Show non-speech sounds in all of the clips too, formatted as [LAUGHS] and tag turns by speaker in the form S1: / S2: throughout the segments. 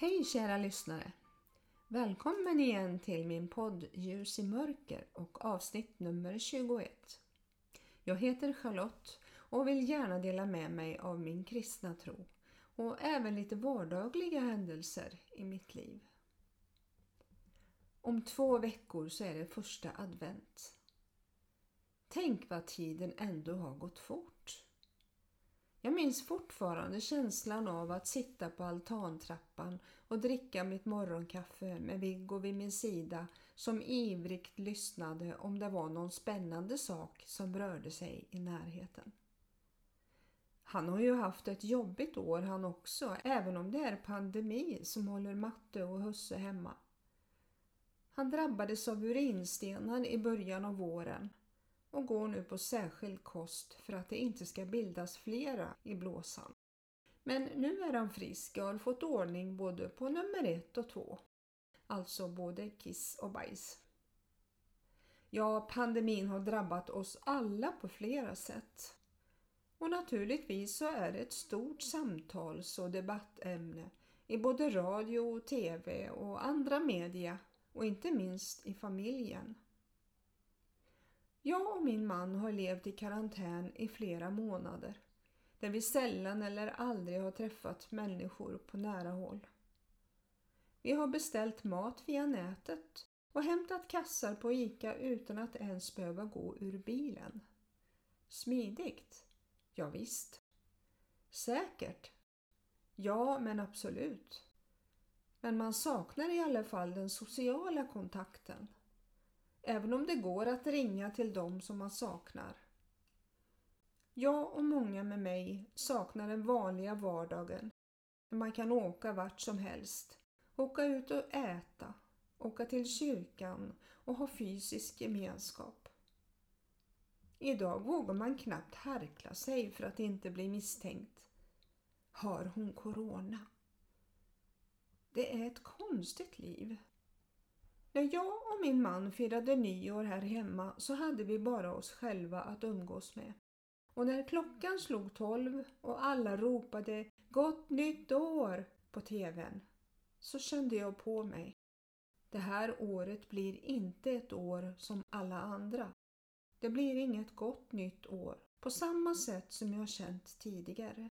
S1: Hej kära lyssnare! Välkommen igen till min podd Ljus i mörker och avsnitt nummer 21. Jag heter Charlotte och vill gärna dela med mig av min kristna tro och även lite vardagliga händelser i mitt liv. Om två veckor så är det första advent. Tänk vad tiden ändå har gått fort. Jag minns fortfarande känslan av att sitta på altantrappan och dricka mitt morgonkaffe med Viggo vid min sida som ivrigt lyssnade om det var någon spännande sak som rörde sig i närheten. Han har ju haft ett jobbigt år han också, även om det är pandemi som håller matte och husse hemma. Han drabbades av urinstenar i början av våren och går nu på särskild kost för att det inte ska bildas flera i blåsan. Men nu är han frisk och har fått ordning både på nummer ett och två. Alltså både kiss och bajs. Ja, pandemin har drabbat oss alla på flera sätt. Och naturligtvis så är det ett stort samtals och debattämne i både radio, tv och andra media och inte minst i familjen. Jag och min man har levt i karantän i flera månader där vi sällan eller aldrig har träffat människor på nära håll. Vi har beställt mat via nätet och hämtat kassar på ICA utan att ens behöva gå ur bilen. Smidigt? Ja, visst. Säkert? Ja, men absolut. Men man saknar i alla fall den sociala kontakten. Även om det går att ringa till dem som man saknar. Jag och många med mig saknar den vanliga vardagen när man kan åka vart som helst, åka ut och äta, åka till kyrkan och ha fysisk gemenskap. Idag vågar man knappt härkla sig för att inte bli misstänkt. Har hon corona? Det är ett konstigt liv. När jag och min man firade nyår här hemma så hade vi bara oss själva att umgås med. Och när klockan slog tolv och alla ropade Gott nytt år på TVn så kände jag på mig. Det här året blir inte ett år som alla andra. Det blir inget gott nytt år på samma sätt som jag känt tidigare.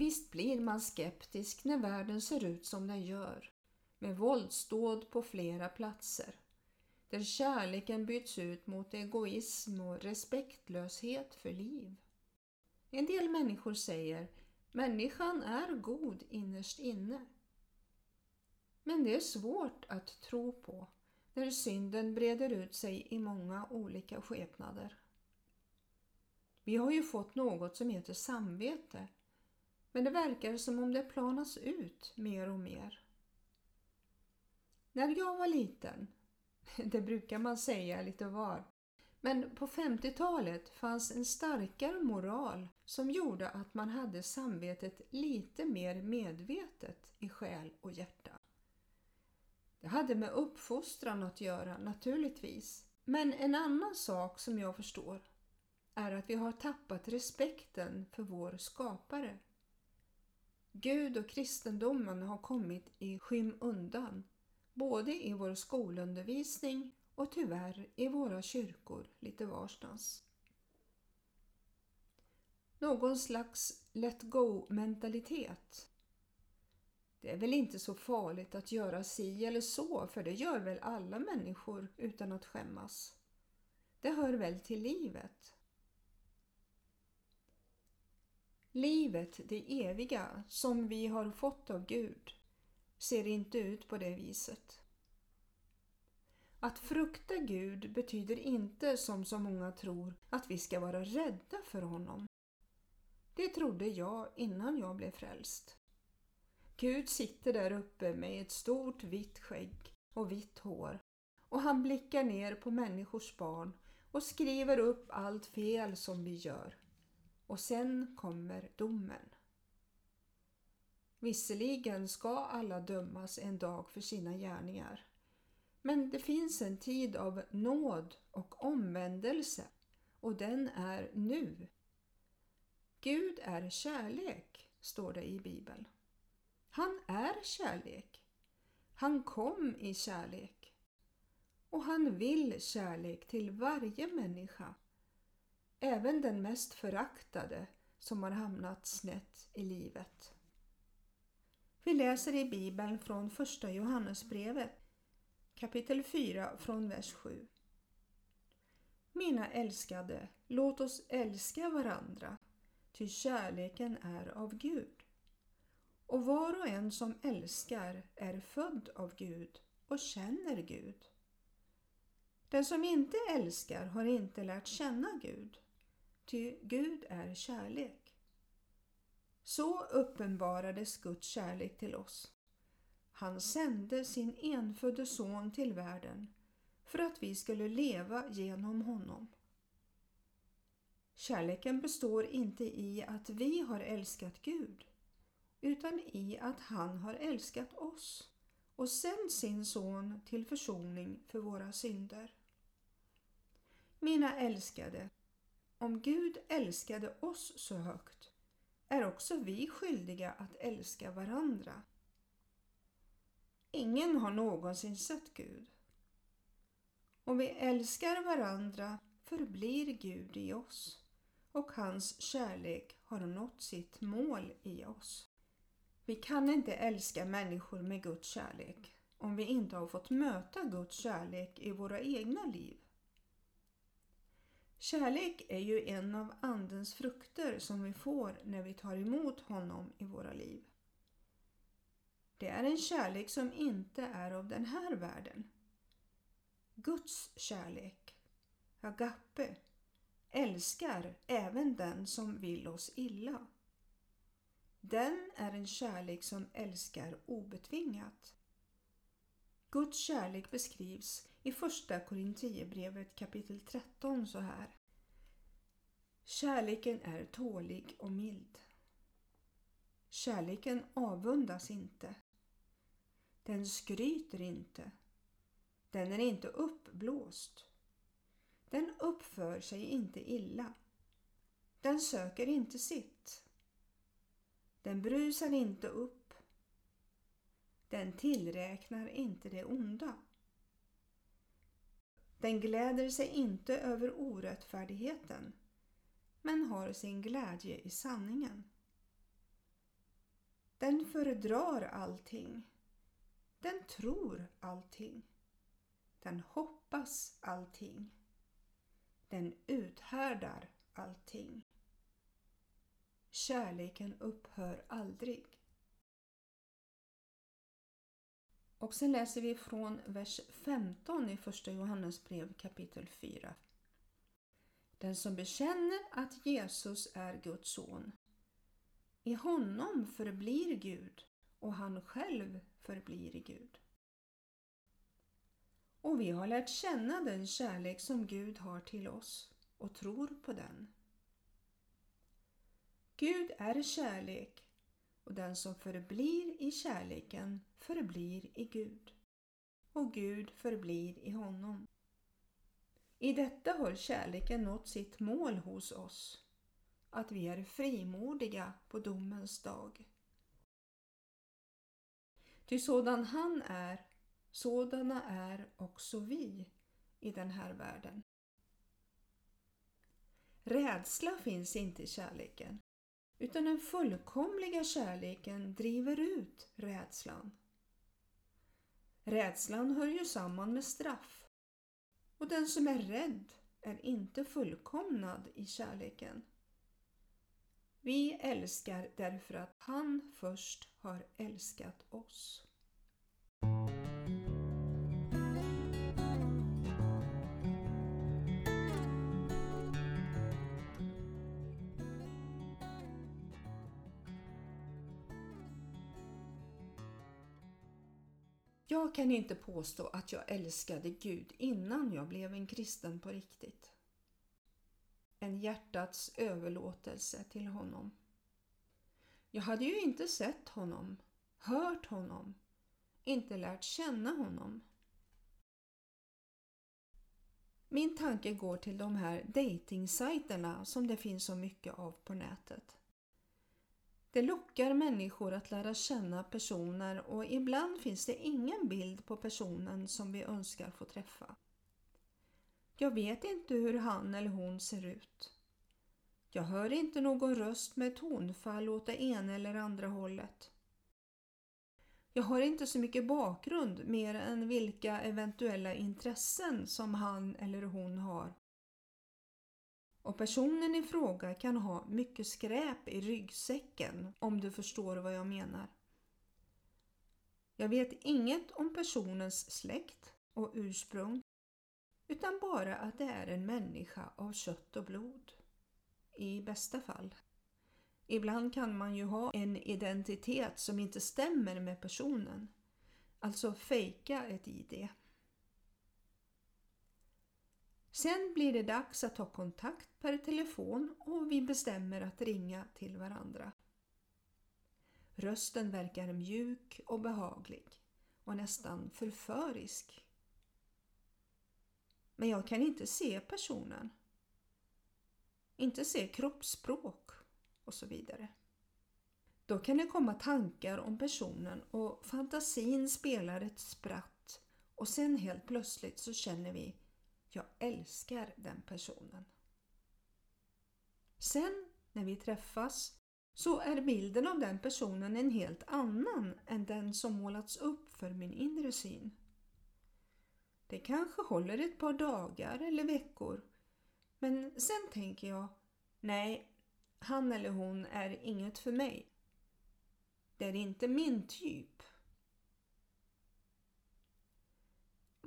S1: Visst blir man skeptisk när världen ser ut som den gör, med våldsdåd på flera platser, där kärleken byts ut mot egoism och respektlöshet för liv. En del människor säger människan är god innerst inne. Men det är svårt att tro på när synden breder ut sig i många olika skepnader. Vi har ju fått något som heter samvete men det verkar som om det planas ut mer och mer. När jag var liten, [LAUGHS] det brukar man säga lite var, men på 50-talet fanns en starkare moral som gjorde att man hade samvetet lite mer medvetet i själ och hjärta. Det hade med uppfostran att göra naturligtvis. Men en annan sak som jag förstår är att vi har tappat respekten för vår skapare. Gud och kristendomen har kommit i skymundan, både i vår skolundervisning och tyvärr i våra kyrkor lite varstans. Någon slags let go-mentalitet. Det är väl inte så farligt att göra si eller så, för det gör väl alla människor utan att skämmas. Det hör väl till livet. Livet, det eviga, som vi har fått av Gud, ser inte ut på det viset. Att frukta Gud betyder inte, som så många tror, att vi ska vara rädda för honom. Det trodde jag innan jag blev frälst. Gud sitter där uppe med ett stort vitt skägg och vitt hår och han blickar ner på människors barn och skriver upp allt fel som vi gör. Och sen kommer domen. Visserligen ska alla dömas en dag för sina gärningar. Men det finns en tid av nåd och omvändelse och den är nu. Gud är kärlek, står det i Bibeln. Han är kärlek. Han kom i kärlek. Och han vill kärlek till varje människa. Även den mest föraktade som har hamnat snett i livet. Vi läser i Bibeln från första Johannesbrevet kapitel 4 från vers 7. Mina älskade, låt oss älska varandra, ty kärleken är av Gud. Och var och en som älskar är född av Gud och känner Gud. Den som inte älskar har inte lärt känna Gud, ty Gud är kärlek. Så uppenbarades Guds kärlek till oss. Han sände sin enfödde son till världen för att vi skulle leva genom honom. Kärleken består inte i att vi har älskat Gud utan i att han har älskat oss och sänt sin son till försoning för våra synder. Mina älskade, om Gud älskade oss så högt är också vi skyldiga att älska varandra. Ingen har någonsin sett Gud. Om vi älskar varandra förblir Gud i oss och hans kärlek har nått sitt mål i oss. Vi kan inte älska människor med Guds kärlek om vi inte har fått möta Guds kärlek i våra egna liv. Kärlek är ju en av Andens frukter som vi får när vi tar emot honom i våra liv. Det är en kärlek som inte är av den här världen. Guds kärlek, agape, älskar även den som vill oss illa. Den är en kärlek som älskar obetvingat. Guds kärlek beskrivs i Första Korinthierbrevet kapitel 13 så här. Kärleken är tålig och mild. Kärleken avundas inte. Den skryter inte. Den är inte uppblåst. Den uppför sig inte illa. Den söker inte sitt. Den brusar inte upp. Den tillräknar inte det onda. Den gläder sig inte över orättfärdigheten men har sin glädje i sanningen. Den föredrar allting. Den tror allting. Den hoppas allting. Den uthärdar allting. Kärleken upphör aldrig. Och sen läser vi från vers 15 i Första Johannesbrev kapitel 4. Den som bekänner att Jesus är Guds son. I honom förblir Gud och han själv förblir Gud. Och vi har lärt känna den kärlek som Gud har till oss och tror på den. Gud är kärlek och den som förblir i kärleken förblir i Gud och Gud förblir i honom. I detta har kärleken nått sitt mål hos oss, att vi är frimodiga på domens dag. Ty sådan han är, sådana är också vi i den här världen. Rädsla finns inte i kärleken, utan den fullkomliga kärleken driver ut rädslan. Rädslan hör ju samman med straff och den som är rädd är inte fullkomnad i kärleken. Vi älskar därför att han först har älskat oss. Jag kan inte påstå att jag älskade Gud innan jag blev en kristen på riktigt. En hjärtats överlåtelse till honom. Jag hade ju inte sett honom, hört honom, inte lärt känna honom. Min tanke går till de här datingsajterna som det finns så mycket av på nätet. Det lockar människor att lära känna personer och ibland finns det ingen bild på personen som vi önskar få träffa. Jag vet inte hur han eller hon ser ut. Jag hör inte någon röst med tonfall åt det ena eller andra hållet. Jag har inte så mycket bakgrund mer än vilka eventuella intressen som han eller hon har. Och personen i fråga kan ha mycket skräp i ryggsäcken om du förstår vad jag menar. Jag vet inget om personens släkt och ursprung utan bara att det är en människa av kött och blod. I bästa fall. Ibland kan man ju ha en identitet som inte stämmer med personen. Alltså fejka ett ID. Sen blir det dags att ta kontakt per telefon och vi bestämmer att ringa till varandra. Rösten verkar mjuk och behaglig och nästan förförisk. Men jag kan inte se personen. Inte se kroppsspråk och så vidare. Då kan det komma tankar om personen och fantasin spelar ett spratt och sen helt plötsligt så känner vi jag älskar den personen. Sen när vi träffas så är bilden av den personen en helt annan än den som målats upp för min inre syn. Det kanske håller ett par dagar eller veckor men sen tänker jag nej, han eller hon är inget för mig. Det är inte min typ.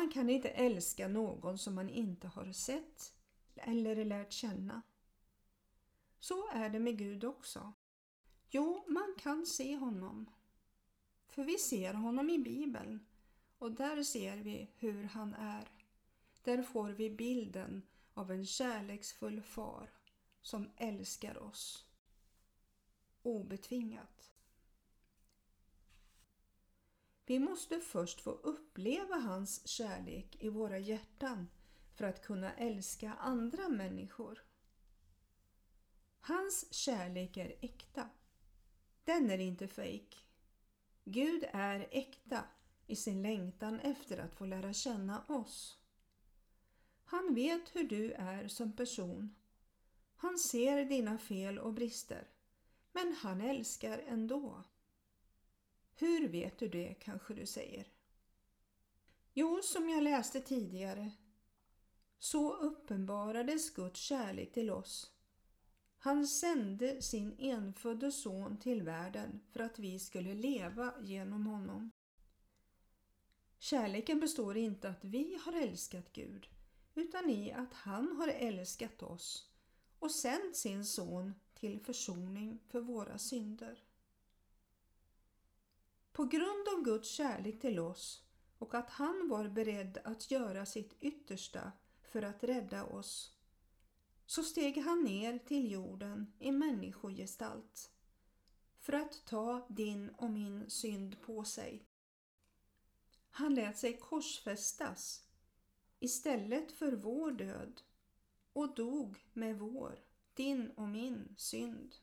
S1: Man kan inte älska någon som man inte har sett eller lärt känna. Så är det med Gud också. Jo, man kan se honom. För vi ser honom i Bibeln och där ser vi hur han är. Där får vi bilden av en kärleksfull far som älskar oss. Obetvingat. Vi måste först få uppleva hans kärlek i våra hjärtan för att kunna älska andra människor. Hans kärlek är äkta. Den är inte fejk. Gud är äkta i sin längtan efter att få lära känna oss. Han vet hur du är som person han ser dina fel och brister, men han älskar ändå. Hur vet du det kanske du säger? Jo, som jag läste tidigare, så uppenbarades Guds kärlek till oss. Han sände sin enfödde son till världen för att vi skulle leva genom honom. Kärleken består inte att vi har älskat Gud, utan i att han har älskat oss och sänt sin son till försoning för våra synder. På grund av Guds kärlek till oss och att han var beredd att göra sitt yttersta för att rädda oss så steg han ner till jorden i människogestalt för att ta din och min synd på sig. Han lät sig korsfästas istället för vår död och dog med vår, din och min synd.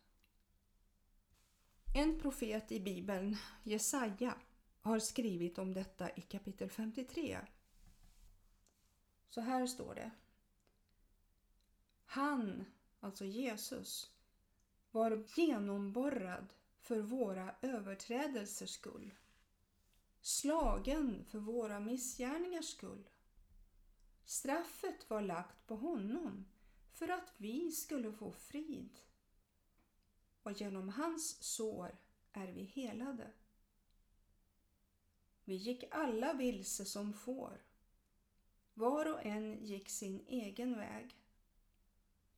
S1: En profet i Bibeln, Jesaja, har skrivit om detta i kapitel 53. Så här står det. Han, alltså Jesus, var genomborrad för våra överträdelsers skull, slagen för våra missgärningars skull. Straffet var lagt på honom för att vi skulle få frid. Och genom hans sår är vi helade. Vi gick alla vilse som får. Var och en gick sin egen väg.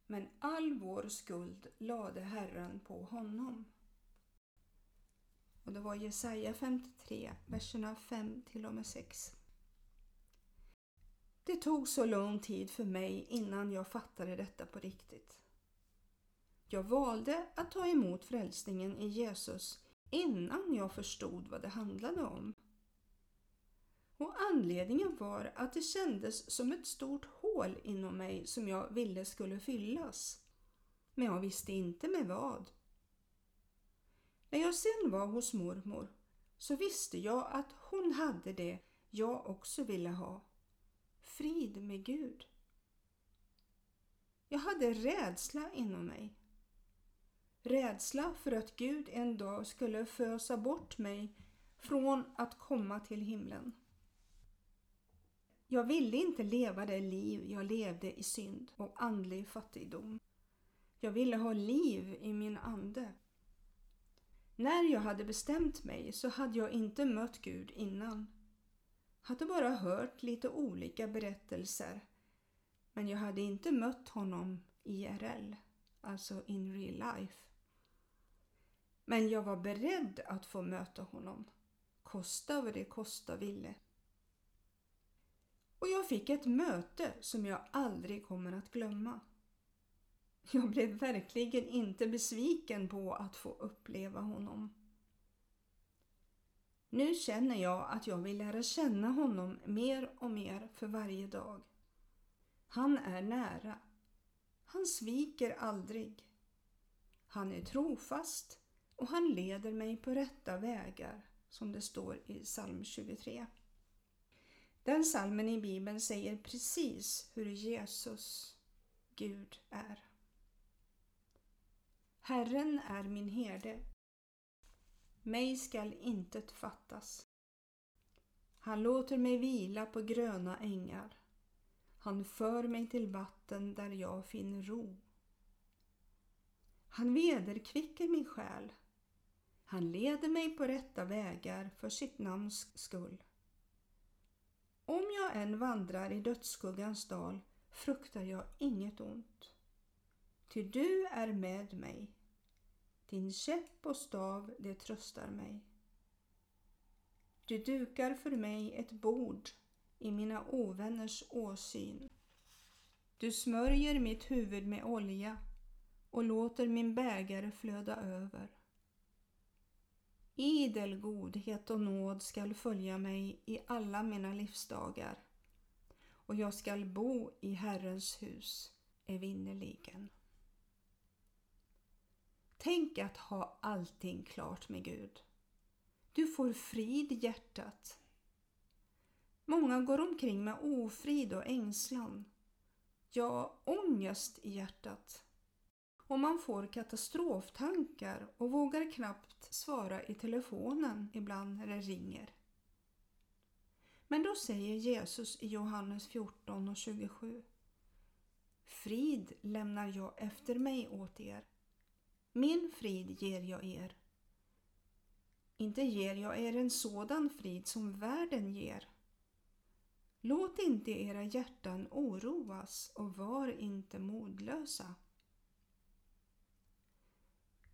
S1: Men all vår skuld lade Herren på honom. och det var Jesaja 53, verserna 5 till och med 6. Det tog så lång tid för mig innan jag fattade detta på riktigt. Jag valde att ta emot frälsningen i Jesus innan jag förstod vad det handlade om. Och anledningen var att det kändes som ett stort hål inom mig som jag ville skulle fyllas. Men jag visste inte med vad. När jag sen var hos mormor så visste jag att hon hade det jag också ville ha. Frid med Gud. Jag hade rädsla inom mig. Rädsla för att Gud en dag skulle fösa bort mig från att komma till himlen. Jag ville inte leva det liv jag levde i synd och andlig fattigdom. Jag ville ha liv i min ande. När jag hade bestämt mig så hade jag inte mött Gud innan. Hade bara hört lite olika berättelser. Men jag hade inte mött honom IRL, alltså in real life. Men jag var beredd att få möta honom, kosta vad det kosta ville. Och jag fick ett möte som jag aldrig kommer att glömma. Jag blev verkligen inte besviken på att få uppleva honom. Nu känner jag att jag vill lära känna honom mer och mer för varje dag. Han är nära. Han sviker aldrig. Han är trofast och han leder mig på rätta vägar, som det står i psalm 23. Den salmen i Bibeln säger precis hur Jesus, Gud, är. Herren är min herde. Mig skall intet fattas. Han låter mig vila på gröna ängar. Han för mig till vatten där jag finner ro. Han vederkvicker min själ. Han leder mig på rätta vägar för sitt namns skull. Om jag än vandrar i dödsskuggans dal fruktar jag inget ont. Ty du är med mig. Din käpp och stav, det tröstar mig. Du dukar för mig ett bord i mina ovänners åsyn. Du smörjer mitt huvud med olja och låter min bägare flöda över. Idel godhet och nåd skall följa mig i alla mina livsdagar och jag skall bo i Herrens hus evinnerligen. Tänk att ha allting klart med Gud. Du får frid i hjärtat. Många går omkring med ofrid och ängslan. Ja, ångest i hjärtat. Och man får katastroftankar och vågar knappt svara i telefonen ibland när det ringer. Men då säger Jesus i Johannes 14 och 27 Frid lämnar jag efter mig åt er. Min frid ger jag er. Inte ger jag er en sådan frid som världen ger. Låt inte era hjärtan oroas och var inte modlösa.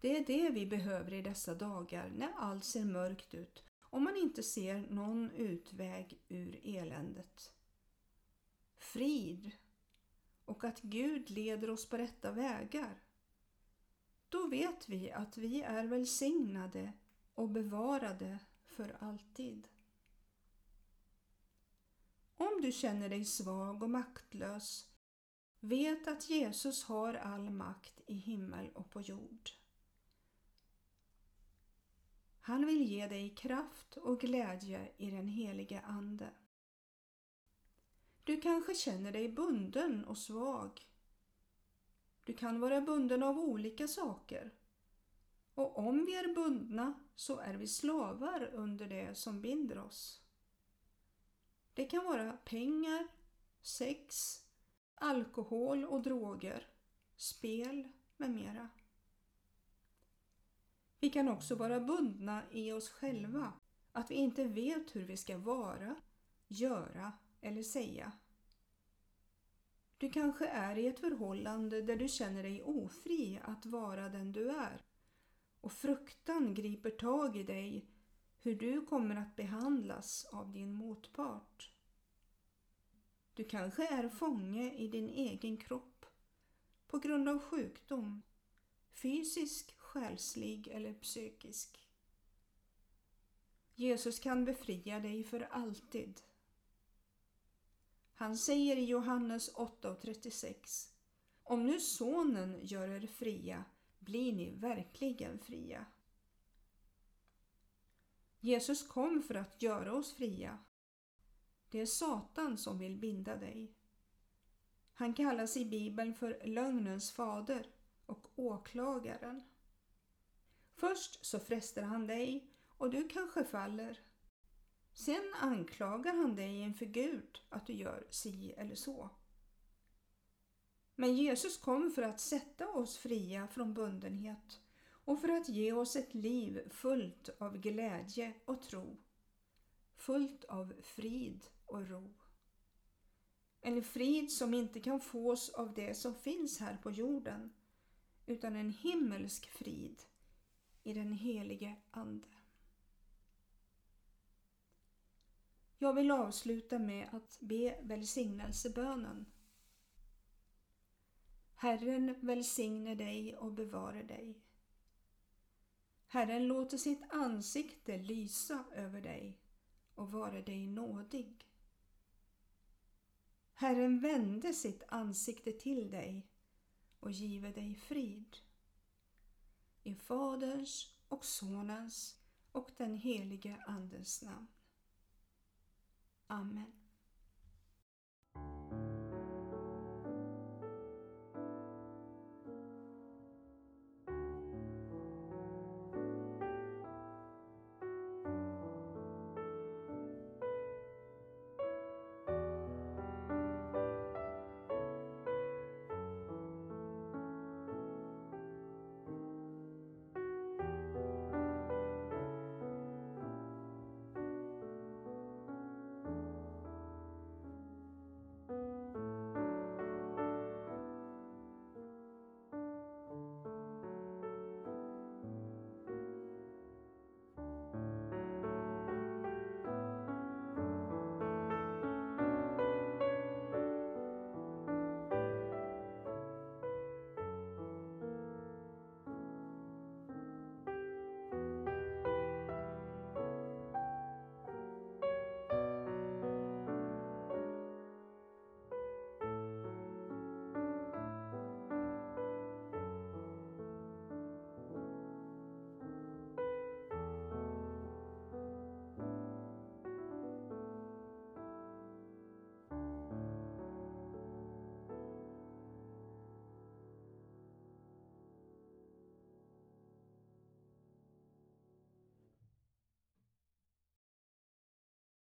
S1: Det är det vi behöver i dessa dagar när allt ser mörkt ut och man inte ser någon utväg ur eländet. Frid och att Gud leder oss på rätta vägar. Då vet vi att vi är välsignade och bevarade för alltid. Om du känner dig svag och maktlös, vet att Jesus har all makt i himmel och på jord. Han vill ge dig kraft och glädje i den helige Ande. Du kanske känner dig bunden och svag. Du kan vara bunden av olika saker. Och om vi är bundna så är vi slavar under det som binder oss. Det kan vara pengar, sex, alkohol och droger, spel med mera. Vi kan också vara bundna i oss själva, att vi inte vet hur vi ska vara, göra eller säga. Du kanske är i ett förhållande där du känner dig ofri att vara den du är och fruktan griper tag i dig hur du kommer att behandlas av din motpart. Du kanske är fånge i din egen kropp på grund av sjukdom, fysisk, själslig eller psykisk. Jesus kan befria dig för alltid. Han säger i Johannes 8.36 Om nu Sonen gör er fria blir ni verkligen fria. Jesus kom för att göra oss fria. Det är Satan som vill binda dig. Han kallas i Bibeln för lögnens fader och åklagaren. Först så frestar han dig och du kanske faller. Sen anklagar han dig inför Gud att du gör si eller så. Men Jesus kom för att sätta oss fria från bundenhet och för att ge oss ett liv fullt av glädje och tro, fullt av frid och ro. En frid som inte kan fås av det som finns här på jorden, utan en himmelsk frid i den helige Ande. Jag vill avsluta med att be välsignelsebönen. Herren välsigne dig och bevare dig. Herren låter sitt ansikte lysa över dig och vare dig nådig. Herren vände sitt ansikte till dig och give dig frid. I Faderns och Sonens och den helige Andens namn. Amen.